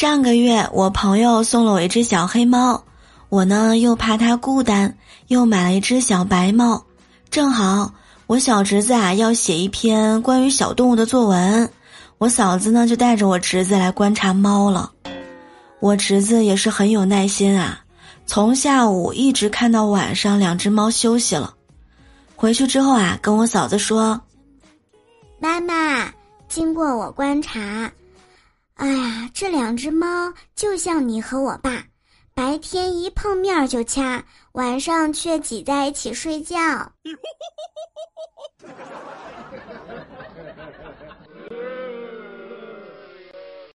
上个月我朋友送了我一只小黑猫，我呢又怕它孤单，又买了一只小白猫。正好我小侄子啊要写一篇关于小动物的作文，我嫂子呢就带着我侄子来观察猫了。我侄子也是很有耐心啊，从下午一直看到晚上，两只猫休息了。回去之后啊，跟我嫂子说：“妈妈，经过我观察。”这两只猫就像你和我爸，白天一碰面就掐，晚上却挤在一起睡觉。